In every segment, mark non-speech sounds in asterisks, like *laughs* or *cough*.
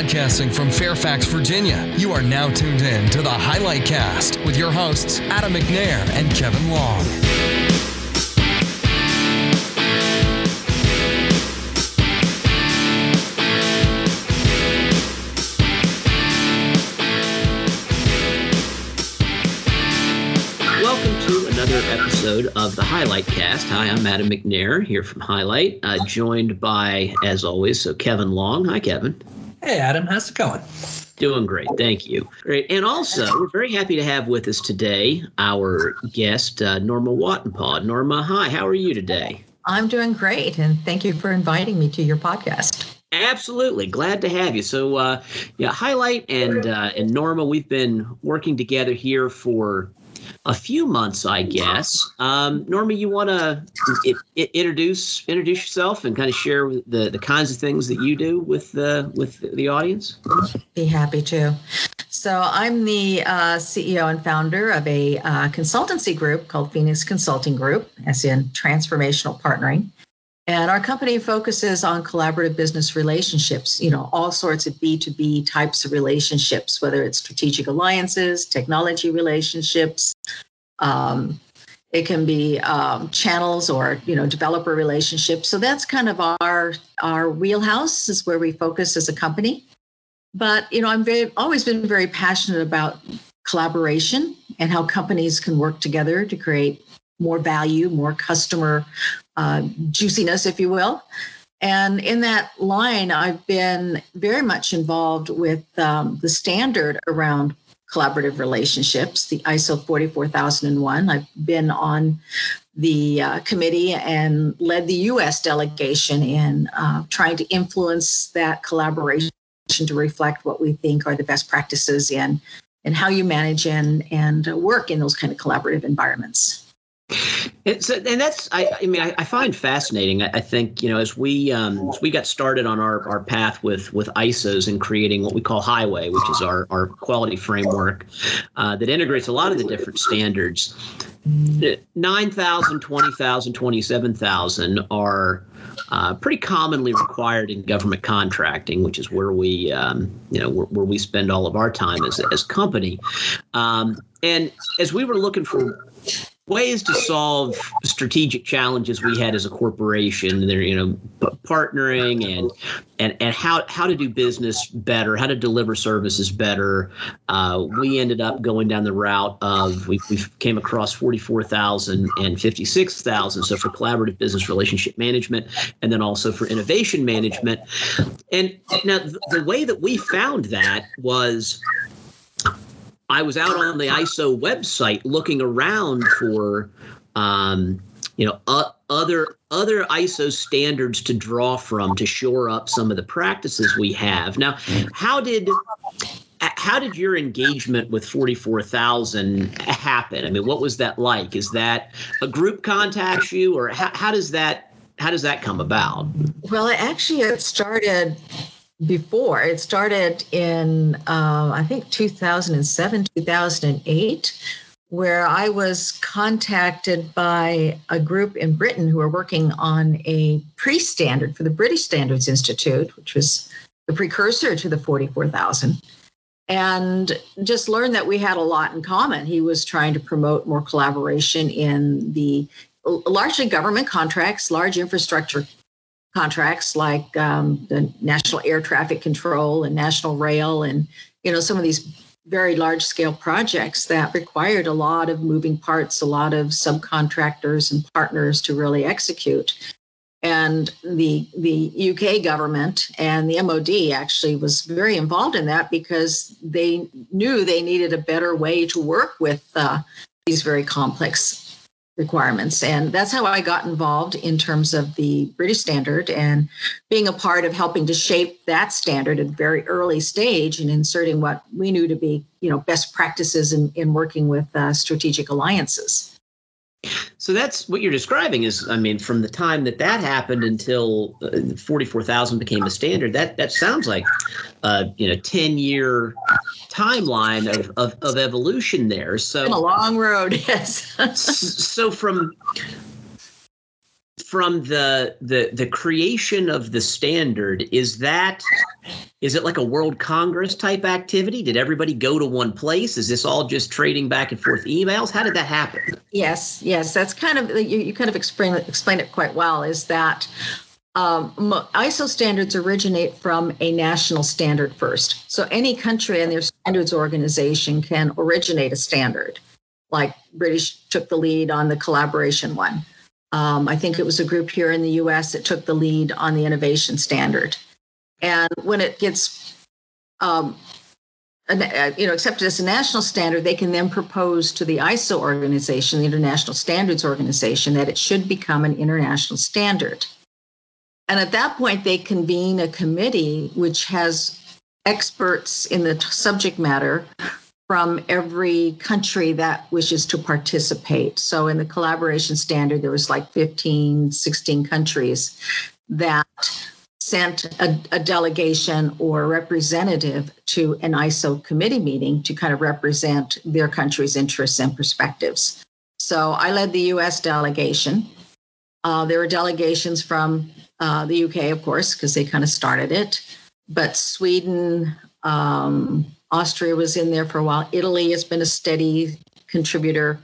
Broadcasting from Fairfax, Virginia, you are now tuned in to the Highlight Cast with your hosts, Adam McNair and Kevin Long. Welcome to another episode of the Highlight Cast. Hi, I'm Adam McNair here from Highlight, uh, joined by, as always, so Kevin Long. Hi, Kevin. Hey, Adam, how's it going? Doing great, thank you. Great, and also we're very happy to have with us today our guest uh, Norma Watenpaugh. Norma, hi, how are you today? I'm doing great, and thank you for inviting me to your podcast. Absolutely, glad to have you. So, uh, yeah, Highlight and uh, and Norma, we've been working together here for a few months, I guess. Um, Norma, you want to introduce introduce yourself and kind of share the the kinds of things that you do with the with the audience? Be happy to. So I'm the uh, CEO and founder of a uh, consultancy group called Phoenix Consulting Group, as in transformational partnering. And our company focuses on collaborative business relationships, you know, all sorts of B2B types of relationships, whether it's strategic alliances, technology relationships. Um, it can be um, channels or you know developer relationships. So that's kind of our our wheelhouse is where we focus as a company. But you know, I'm very always been very passionate about collaboration and how companies can work together to create more value, more customer uh, juiciness, if you will. And in that line, I've been very much involved with um, the standard around collaborative relationships, the ISO 44001. I've been on the uh, committee and led the US delegation in uh, trying to influence that collaboration to reflect what we think are the best practices in and how you manage and, and work in those kind of collaborative environments. And, so, and that's I, I mean I, I, find fascinating. I, I, think you know as we um, as we got started on our, our path with with ISOs and creating what we call Highway, which is our our quality framework uh, that integrates a lot of the different standards. 9,000, 20,000, 27,000 are uh, pretty commonly required in government contracting, which is where we, um, you know, where, where, we spend all of our time as as company. Um, and as we were looking for ways to solve strategic challenges we had as a corporation. They're you know partnering and and and how how to do business better, how to deliver services better. Uh, we ended up going down the route of we we came across forty four thousand and fifty six thousand. So for collaborative business relationship management, and then also for innovation management. And now the way that we found that was I was out on the ISO website looking around for, um, you know, uh, other other ISO standards to draw from to shore up some of the practices we have. Now, how did how did your engagement with 44,000 happen? I mean, what was that like? Is that a group contacts you or how, how does that how does that come about? Well, it actually it started before. It started in, uh, I think, 2007, 2008, where I was contacted by a group in Britain who were working on a pre standard for the British Standards Institute, which was the precursor to the 44,000. And just learned that we had a lot in common. He was trying to promote more collaboration in the largely government contracts, large infrastructure contracts like um, the National Air Traffic Control and National Rail, and you know some of these very large scale projects that required a lot of moving parts, a lot of subcontractors and partners to really execute. And the the UK government and the MOD actually was very involved in that because they knew they needed a better way to work with uh, these very complex requirements. And that's how I got involved in terms of the British standard and being a part of helping to shape that standard at a very early stage and inserting what we knew to be, you know, best practices in, in working with uh, strategic alliances. So that's what you're describing is, I mean, from the time that that happened until uh, 44,000 became a standard, that that sounds like, uh, you know, 10 year timeline of, of, of evolution there. So a long road, *laughs* yes. so from from the the the creation of the standard is that is it like a World Congress type activity? Did everybody go to one place? Is this all just trading back and forth emails? How did that happen? Yes, yes, that's kind of you, you kind of explain explain it quite well. Is that um, ISO standards originate from a national standard first. So any country and their standards organization can originate a standard. Like British took the lead on the collaboration one. Um, I think it was a group here in the U.S. that took the lead on the innovation standard. And when it gets um, uh, you know accepted as a national standard, they can then propose to the ISO organization, the International Standards Organization, that it should become an international standard. And at that point, they convene a committee which has experts in the subject matter from every country that wishes to participate. So in the collaboration standard, there was like 15, 16 countries that sent a, a, delegation or representative to an ISO committee meeting to kind of represent their country's interests and perspectives. So I led the US delegation. Uh, there were delegations from uh, the UK, of course, because they kind of started it. But Sweden, um, Austria was in there for a while. Italy has been a steady contributor.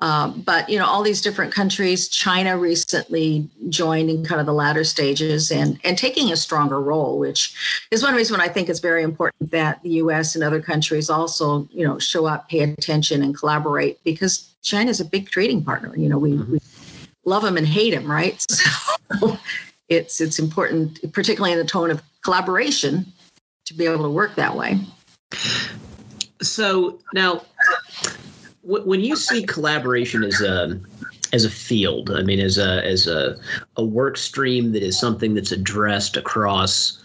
Uh, but you know all these different countries china recently joined in kind of the latter stages and and taking a stronger role which is one reason i think it's very important that the us and other countries also you know show up pay attention and collaborate because china is a big trading partner you know we, mm-hmm. we love them and hate them right *laughs* so it's it's important, particularly in the tone of collaboration, to be able to work that way. So now, when you see collaboration as a as a field, I mean, as a as a a work stream that is something that's addressed across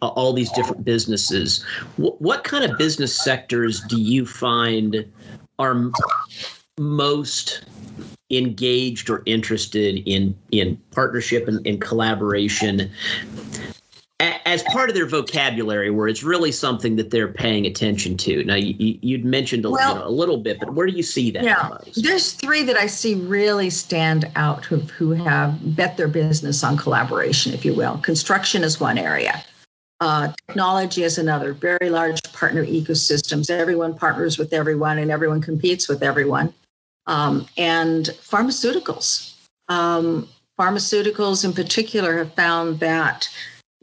all these different businesses, what, kind of business sectors do you find are most engaged or interested in in partnership and, and collaboration as part of their vocabulary where it's really something that they're paying attention to. Now you, would mentioned a, well, you know, a, little bit but where do you see that yeah most? there's three that i see really stand out who, who have bet their business on collaboration if you will. Construction is one area. Uh, technology is another. Very large partner ecosystems. Everyone partners with everyone and everyone competes with everyone. Um, and pharmaceuticals. Um, pharmaceuticals, in particular, have found that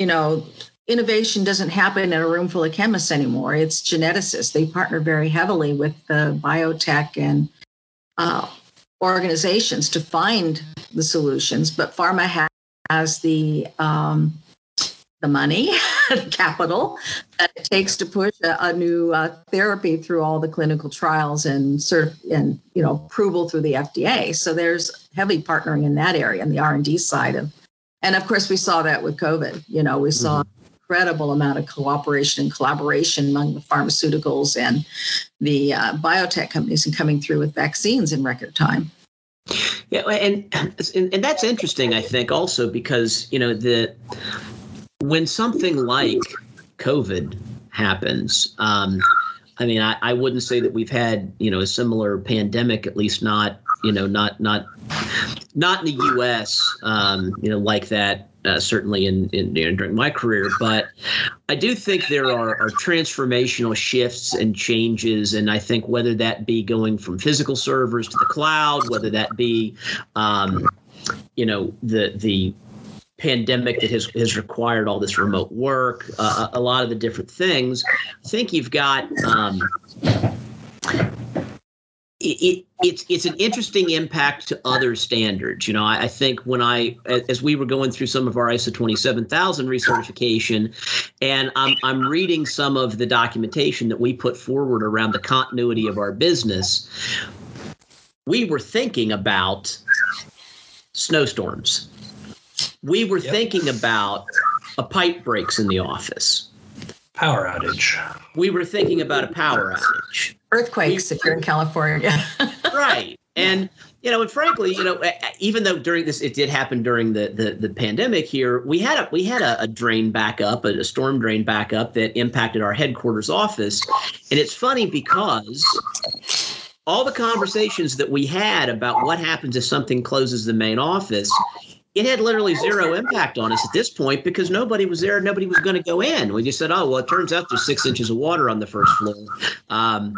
you know innovation doesn't happen in a room full of chemists anymore. It's geneticists. They partner very heavily with the biotech and uh, organizations to find the solutions. But pharma has the um, the money, *laughs* capital that it takes to push a, a new uh, therapy through all the clinical trials and cert- and you know approval through the FDA. So there's heavy partnering in that area, in the R and D side of, and of course we saw that with COVID. You know, we saw. Mm-hmm. Incredible amount of cooperation and collaboration among the pharmaceuticals and the uh, biotech companies and coming through with vaccines in record time. Yeah, and, and and that's interesting. I think also because you know the when something like COVID happens, um, I mean, I, I wouldn't say that we've had you know a similar pandemic, at least not you know not not not in the U.S. Um, you know like that. Uh, certainly in, in during my career, but I do think there are, are transformational shifts and changes, and I think whether that be going from physical servers to the cloud, whether that be um, you know the the pandemic that has, has required all this remote work, uh, a lot of the different things. I think you've got um, it, it, it's it's an interesting impact to other standards. You know, I, I, think when I as we were going through some of our ISO 27000 recertification, and I'm I'm reading some of the documentation that we put forward around the continuity of our business, we were thinking about snowstorms we were yep. thinking about a pipe breaks in the office. Power outage. We were thinking about a power outage. Earthquakes we, if you're in California. *laughs* right. And you know, and frankly, you know, even though during this it did happen during the the, the pandemic here, we had a we had a, a drain backup, a, a storm drain backup that impacted our headquarters office. And it's funny because all the conversations that we had about what happens if something closes the main office it had literally zero impact on us at this point because nobody was there. Nobody was going to go in. We just said, oh, well, it turns out there's six inches of water on the first floor. Um,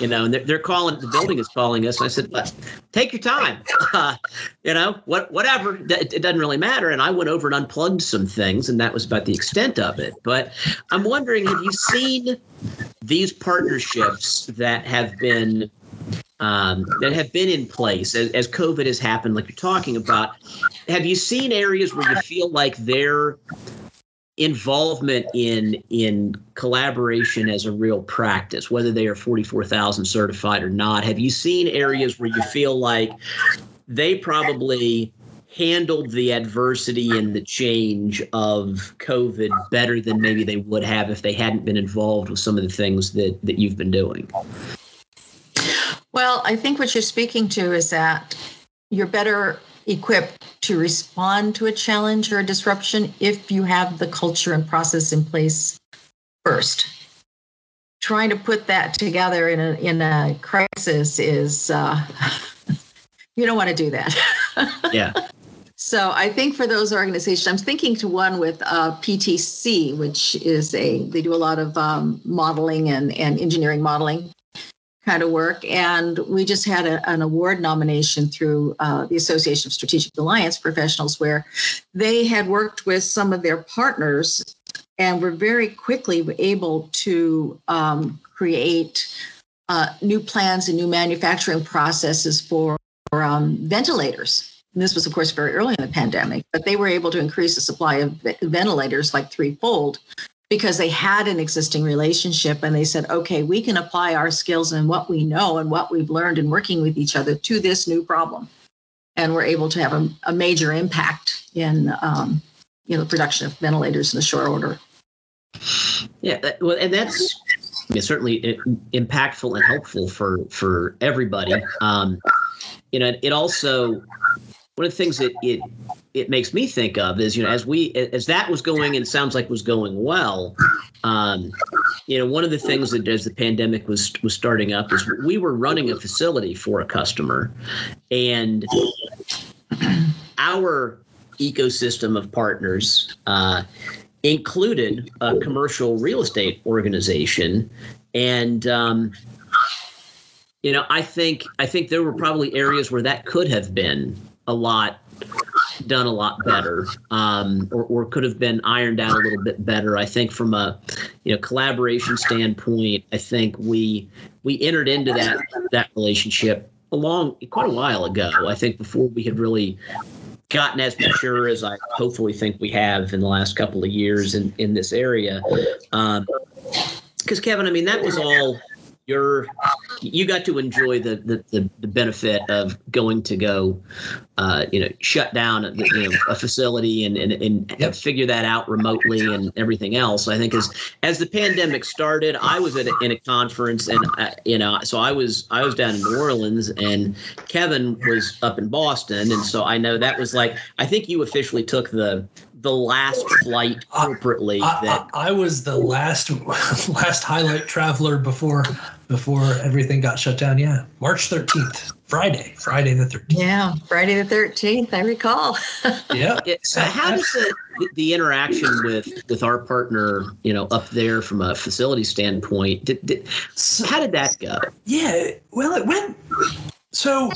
you know, and they're, they're, calling, the building is calling us. I said, but take your time. *laughs* Uh, you know, what, whatever. It, it doesn't really matter. And I went over and unplugged some things, and that was about the extent of it. But I'm wondering, have you seen these partnerships that have been um, that have been in place as, as COVID has happened, like you're talking about. Have you seen areas where you feel like their involvement in in collaboration as a real practice, whether they are 44,000 certified or not? Have you seen areas where you feel like they probably handled the adversity and the change of COVID better than maybe they would have if they hadn't been involved with some of the things that that you've been doing? Well, I think what you're speaking to is that you're better equipped to respond to a challenge or a disruption if you have the culture and process in place first. Trying to put that together in a in a crisis is uh, *laughs* you don't want to do that. *laughs* yeah. So I think for those organizations, I'm thinking to one with uh, PTC, which is a they do a lot of um, modeling and and engineering modeling kind of work. And we just had a, an award nomination through uh, the Association of Strategic Alliance Professionals, where they had worked with some of their partners and were very quickly able to um, create uh, new plans and new manufacturing processes for, for um, ventilators. And this was, of course, very early in the pandemic, but they were able to increase the supply of ventilators like threefold because they had an existing relationship and they said, okay, we can apply our skills and what we know and what we've learned in working with each other to this new problem. And we're able to have a, a major impact in um, you know, the production of ventilators in the short order. Yeah, well, and that's certainly impactful and helpful for for everybody. Um, you know, it also one of the things that it it makes me think of is you know as we as that was going and sounds like was going well um, you know one of the things that as the pandemic was was starting up is we were running a facility for a customer and our ecosystem of partners uh, included a commercial real estate organization. And um, you know i think i think there were probably areas where that could have been a lot done a lot better um, or, or could have been ironed out a little bit better. I think from a you know collaboration standpoint i think we we entered into that that relationship a long quite a while ago. I think before we had really gotten as mature as i hopefully think we have in the last couple of years in in this area. Because um, kevin i mean that was all you're you got to enjoy the the, the, the benefit of going to go uh, you know shut down a, you know, a facility and and, and yep. figure that out remotely and everything else i think as as the pandemic started i was at a, in a conference and I, uh, you know so i was i was down in new orleans and kevin was up in boston and so i know that was like i think you officially took the the last flight corporately I, that I, I, was the last *laughs* last highlight traveler before before everything got shut down. Yeah, March thirteenth, Friday, Friday the thirteenth. Yeah, Friday the thirteenth. I recall. *laughs* yeah. So how does the the interaction with with our partner, you know, up there from a facility standpoint, did, did, how did that go? Yeah, well, it went so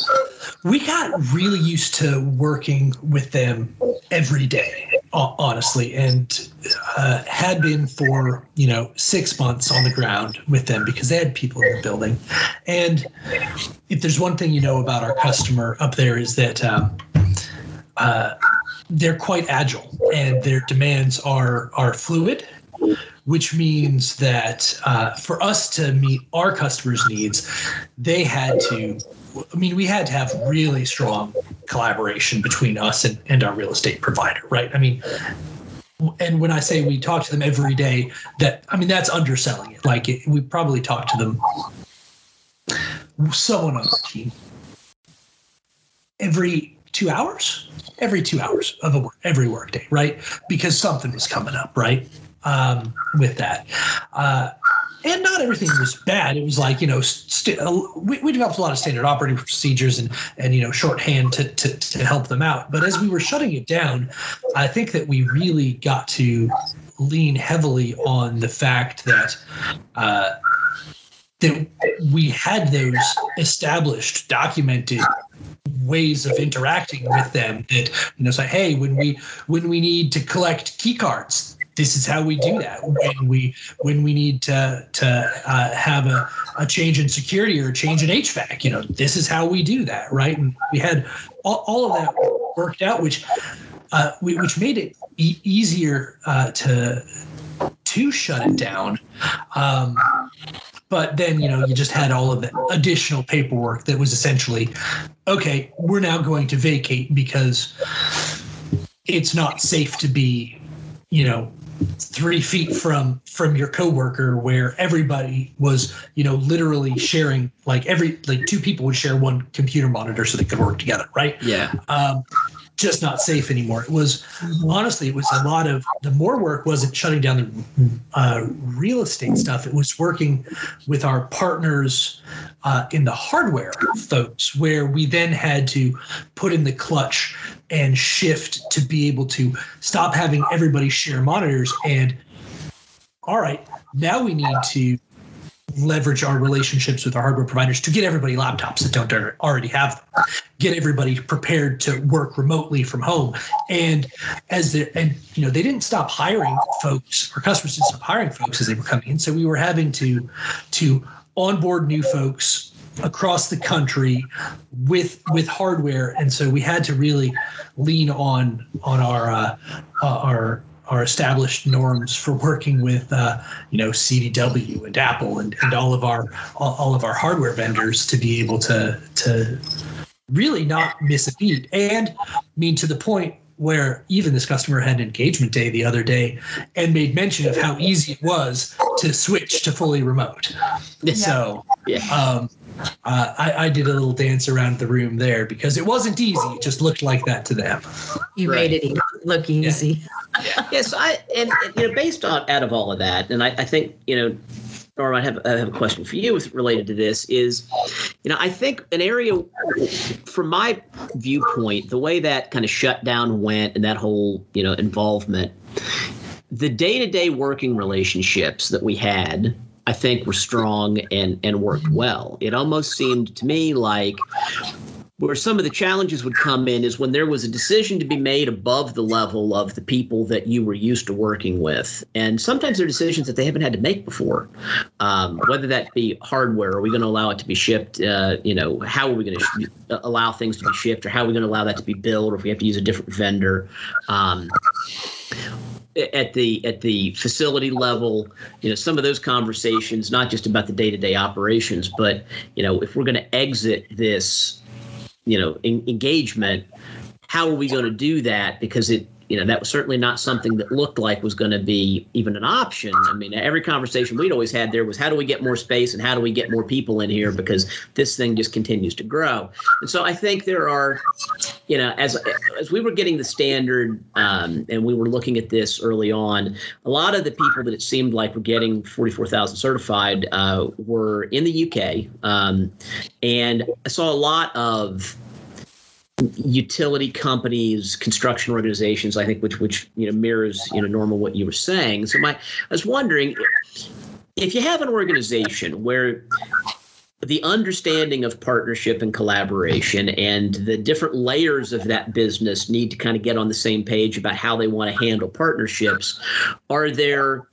we got really used to working with them every day, honestly, and uh, had been for you know six months on the ground with them because they had people in the building. And if there's one thing you know about our customer up there is that um, uh, they're quite agile and their demands are are fluid which means that uh, for us to meet our customers' needs, they had to I mean, we had to have really strong collaboration between us and, and our real estate provider, right? I mean, and when I say we talk to them every day, that I mean that's underselling it. Like it, we probably talk to them, someone on our team, every two hours, every two hours of a every workday, right? Because something was coming up, right? Um, with that, uh, and not everything was bad. It was like you know, st- we, we developed a lot of standard operating procedures and and you know shorthand to, to to help them out. But as we were shutting it down, I think that we really got to lean heavily on the fact that. Uh, that we had those established, documented ways of interacting with them that you know say hey when we when we need to collect key cards this is how we do that when we when we need to to uh, have a, a change in security or a change in HVAC. You know, this is how we do that, right? And we had all, all of that worked out, which uh, we, which made it e- easier uh, to to shut it down. Um, but then you know you just had all of the additional paperwork that was essentially okay we're now going to vacate because it's not safe to be you know three feet from from your coworker where everybody was you know literally sharing like every like two people would share one computer monitor so they could work together right yeah um, just not safe anymore. It was honestly, it was a lot of the more work wasn't shutting down the uh, real estate stuff. It was working with our partners uh, in the hardware folks, where we then had to put in the clutch and shift to be able to stop having everybody share monitors and all right, now we need to leverage our relationships with our hardware providers to get everybody laptops that don't already have them, get everybody prepared to work remotely from home. And as the and you know they didn't stop hiring folks, our customers didn't stop hiring folks as they were coming in. So we were having to to onboard new folks across the country with with hardware and so we had to really lean on on our uh, our our established norms for working with uh, you know CDW and Apple and, and all of our all, all of our hardware vendors to be able to to really not miss a beat and I mean to the point where even this customer had an engagement day the other day and made mention of how easy it was to switch to fully remote. Yeah. So yeah. Um, uh, I, I, did a little dance around the room there because it wasn't easy. It just looked like that to them. You right. made it look easy. Yeah. *laughs* yes, I and, and, you know based on out of all of that, and I, I think you know Norm, I have, I have a question for you with, related to this is, you know, I think an area from my viewpoint, the way that kind of shutdown went and that whole, you know, involvement, the day-to-day working relationships that we had I think were strong and and worked well. It almost seemed to me like where some of the challenges would come in is when there was a decision to be made above the level of the people that you were used to working with. And sometimes they're decisions that they haven't had to make before, um, whether that be hardware, are we going to allow it to be shipped? Uh, you know, how are we going to sh- allow things to be shipped, or how are we going to allow that to be built, or if we have to use a different vendor? Um, at the at the facility level you know some of those conversations not just about the day-to-day operations but you know if we're going to exit this you know engagement how are we going to do that? Because it you know that was certainly not something that looked like was going to be even an option. I mean every conversation we'd always had there was how do we get more space and how do we get more people in here? Because this thing just continues to grow. And so i think there are you know as as we were getting the standard um, and we were looking at this early on a lot of the people that it seemed like were getting 44000 certified uh, were in the uk um, and i saw a lot of utility companies, construction organizations, I think, which which you know mirrors you know Norma what you were saying. So my, I was wondering if you have an organization where the understanding of partnership and collaboration and the different layers of that business need to kind of get on the same page about how they want to handle partnerships. Are there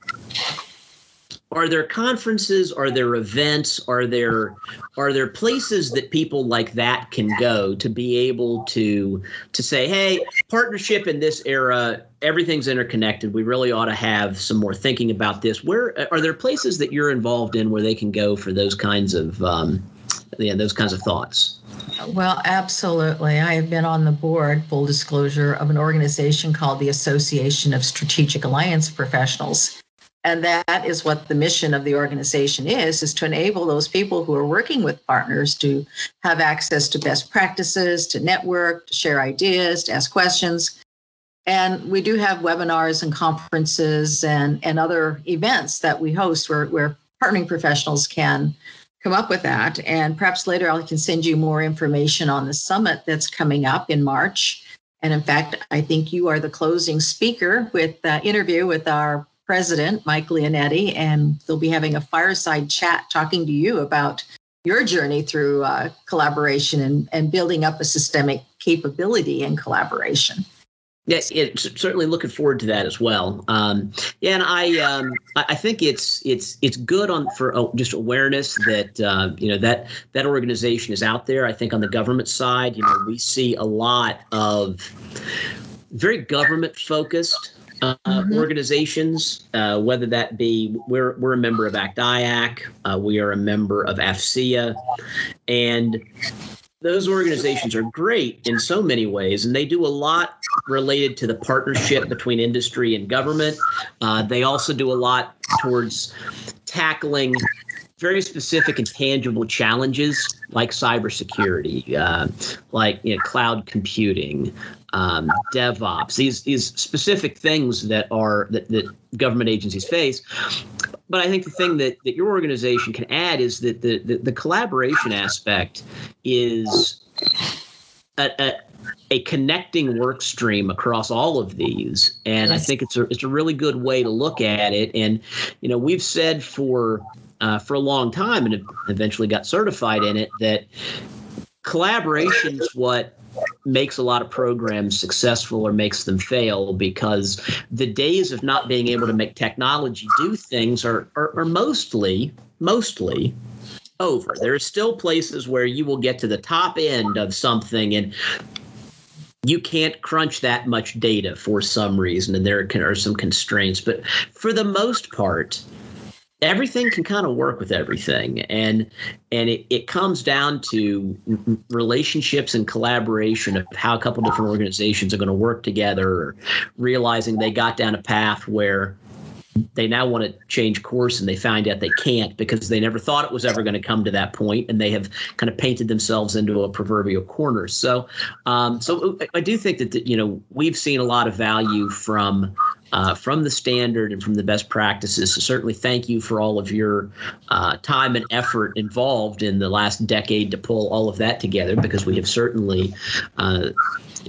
are there conferences? Are there events? Are there are there places that people like that can go to be able to to say hey partnership in this era everything's interconnected. We really ought to have some more thinking about this. Where are there places that you're involved in where they can go for those kinds of um, yeah those kinds of thoughts? Well, absolutely. I have been on the board, full disclosure, of an organization called the Association of Strategic Alliance Professionals and that is what the mission of the organization is is to enable those people who are working with partners to have access to best practices to network to share ideas to ask questions and we do have webinars and conferences and, and other events that we host where, where partnering professionals can come up with that. And perhaps later I can send you more information on the summit that's coming up in March. And in fact, I think you are the closing speaker with the interview with our president, Mike Leonetti, and they'll be having a fireside chat talking to you about your journey through uh, collaboration and, and building up a systemic capability in collaboration. Yeah, it, certainly looking forward to that as well. Um, yeah, and I um, I think it's it's it's good on for uh, just awareness that uh, you know that that organization is out there. I think on the government side, you know, we see a lot of very government focused uh, mm-hmm. organizations, uh, whether that be we're we're a member of ACT-IAC, uh, we are a member of AFCEA, and those organizations are great in so many ways, and they do a lot related to the partnership between industry and government. Uh, they also do a lot towards tackling very specific and tangible challenges like cybersecurity, uh, like you know, cloud computing, um, DevOps, these these specific things that are that, that government agencies face. But I think the thing that, that your organization can add is that the, the, the collaboration aspect is a, a, a, connecting work stream across all of these. And I think it's a, it's a really good way to look at it. And, you know, we've said for uh, for a long time and eventually got certified in it that collaboration is what makes a lot of programs successful or makes them fail because the days of not being able to make technology do things are, are, are mostly mostly over. There are still places where you will get to the top end of something and you can't crunch that much data for some reason, and there are some constraints. But for the most part, everything can kind of work with everything. And and it, it comes down to relationships and collaboration of how a couple different organizations are going to work together realizing they got down a path where they now want to change course and they find out they can't because they never thought it was ever going to come to that point and they have kind of painted themselves into a proverbial corner. So um, so i do think that you know we've seen a lot of value from uh, from the standard and from the best practices. So certainly thank you for all of your uh, time and effort involved in the last decade to pull all of that together because we have certainly uh,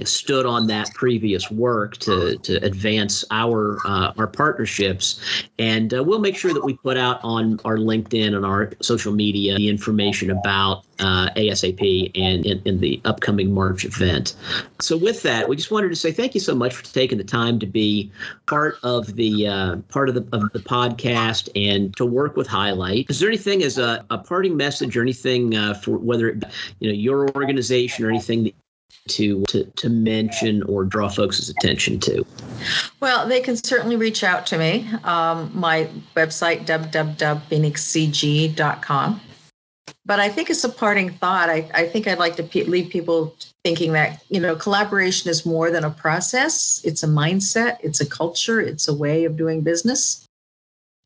stood on that previous work to to advance our uh, our partnerships, and uh, we'll make sure that we put out on our LinkedIn and our social media the information about uh, ASAP and in, the upcoming March event. So with that, we just wanted to say thank you so much for taking the time to be part of the uh, part of the of the podcast and to work with Highlight. Is there anything as a, a parting message or anything uh, for whether it, you know your organization or anything that to, to, to mention or draw folks' attention to? Well, they can certainly reach out to me. Um, my website, www.phoenixcg.com. But I think it's a parting thought. I, I think I'd like to pe- leave people thinking that, you know, collaboration is more than a process. It's a mindset, it's a culture, it's a way of doing business.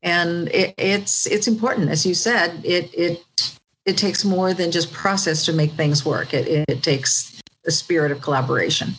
And it, it's it's important, as you said. It it it takes more than just process to make things work. It, it takes a spirit of collaboration.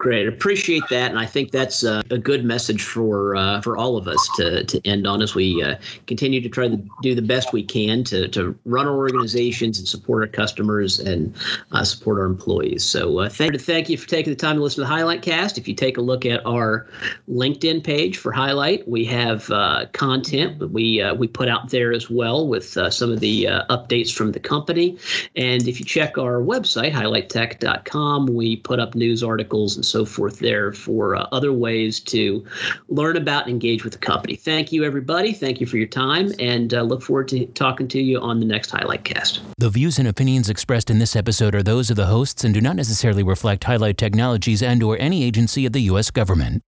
Great, appreciate that, and I think that's a, a good message for uh, for all of us to to end on as we uh, continue to try to do the best we can to to run our organizations and support our customers and uh, support our employees. So, uh, thank thank you for taking the time to listen to the Highlight Cast. If you take a look at our LinkedIn page for Highlight, we have uh, content that we uh, we put out there as well with some of the updates from the company. And if you check our website highlighttech.com, we put up news articles and so forth there for uh, other ways to learn about and engage with the company. Thank you, everybody. Thank you for your time, and uh, look forward to talking to you on the next Highlight Cast. The views and opinions expressed in this episode are those of the hosts and do not necessarily reflect Highlight Technologies and or any agency of the U.S. government.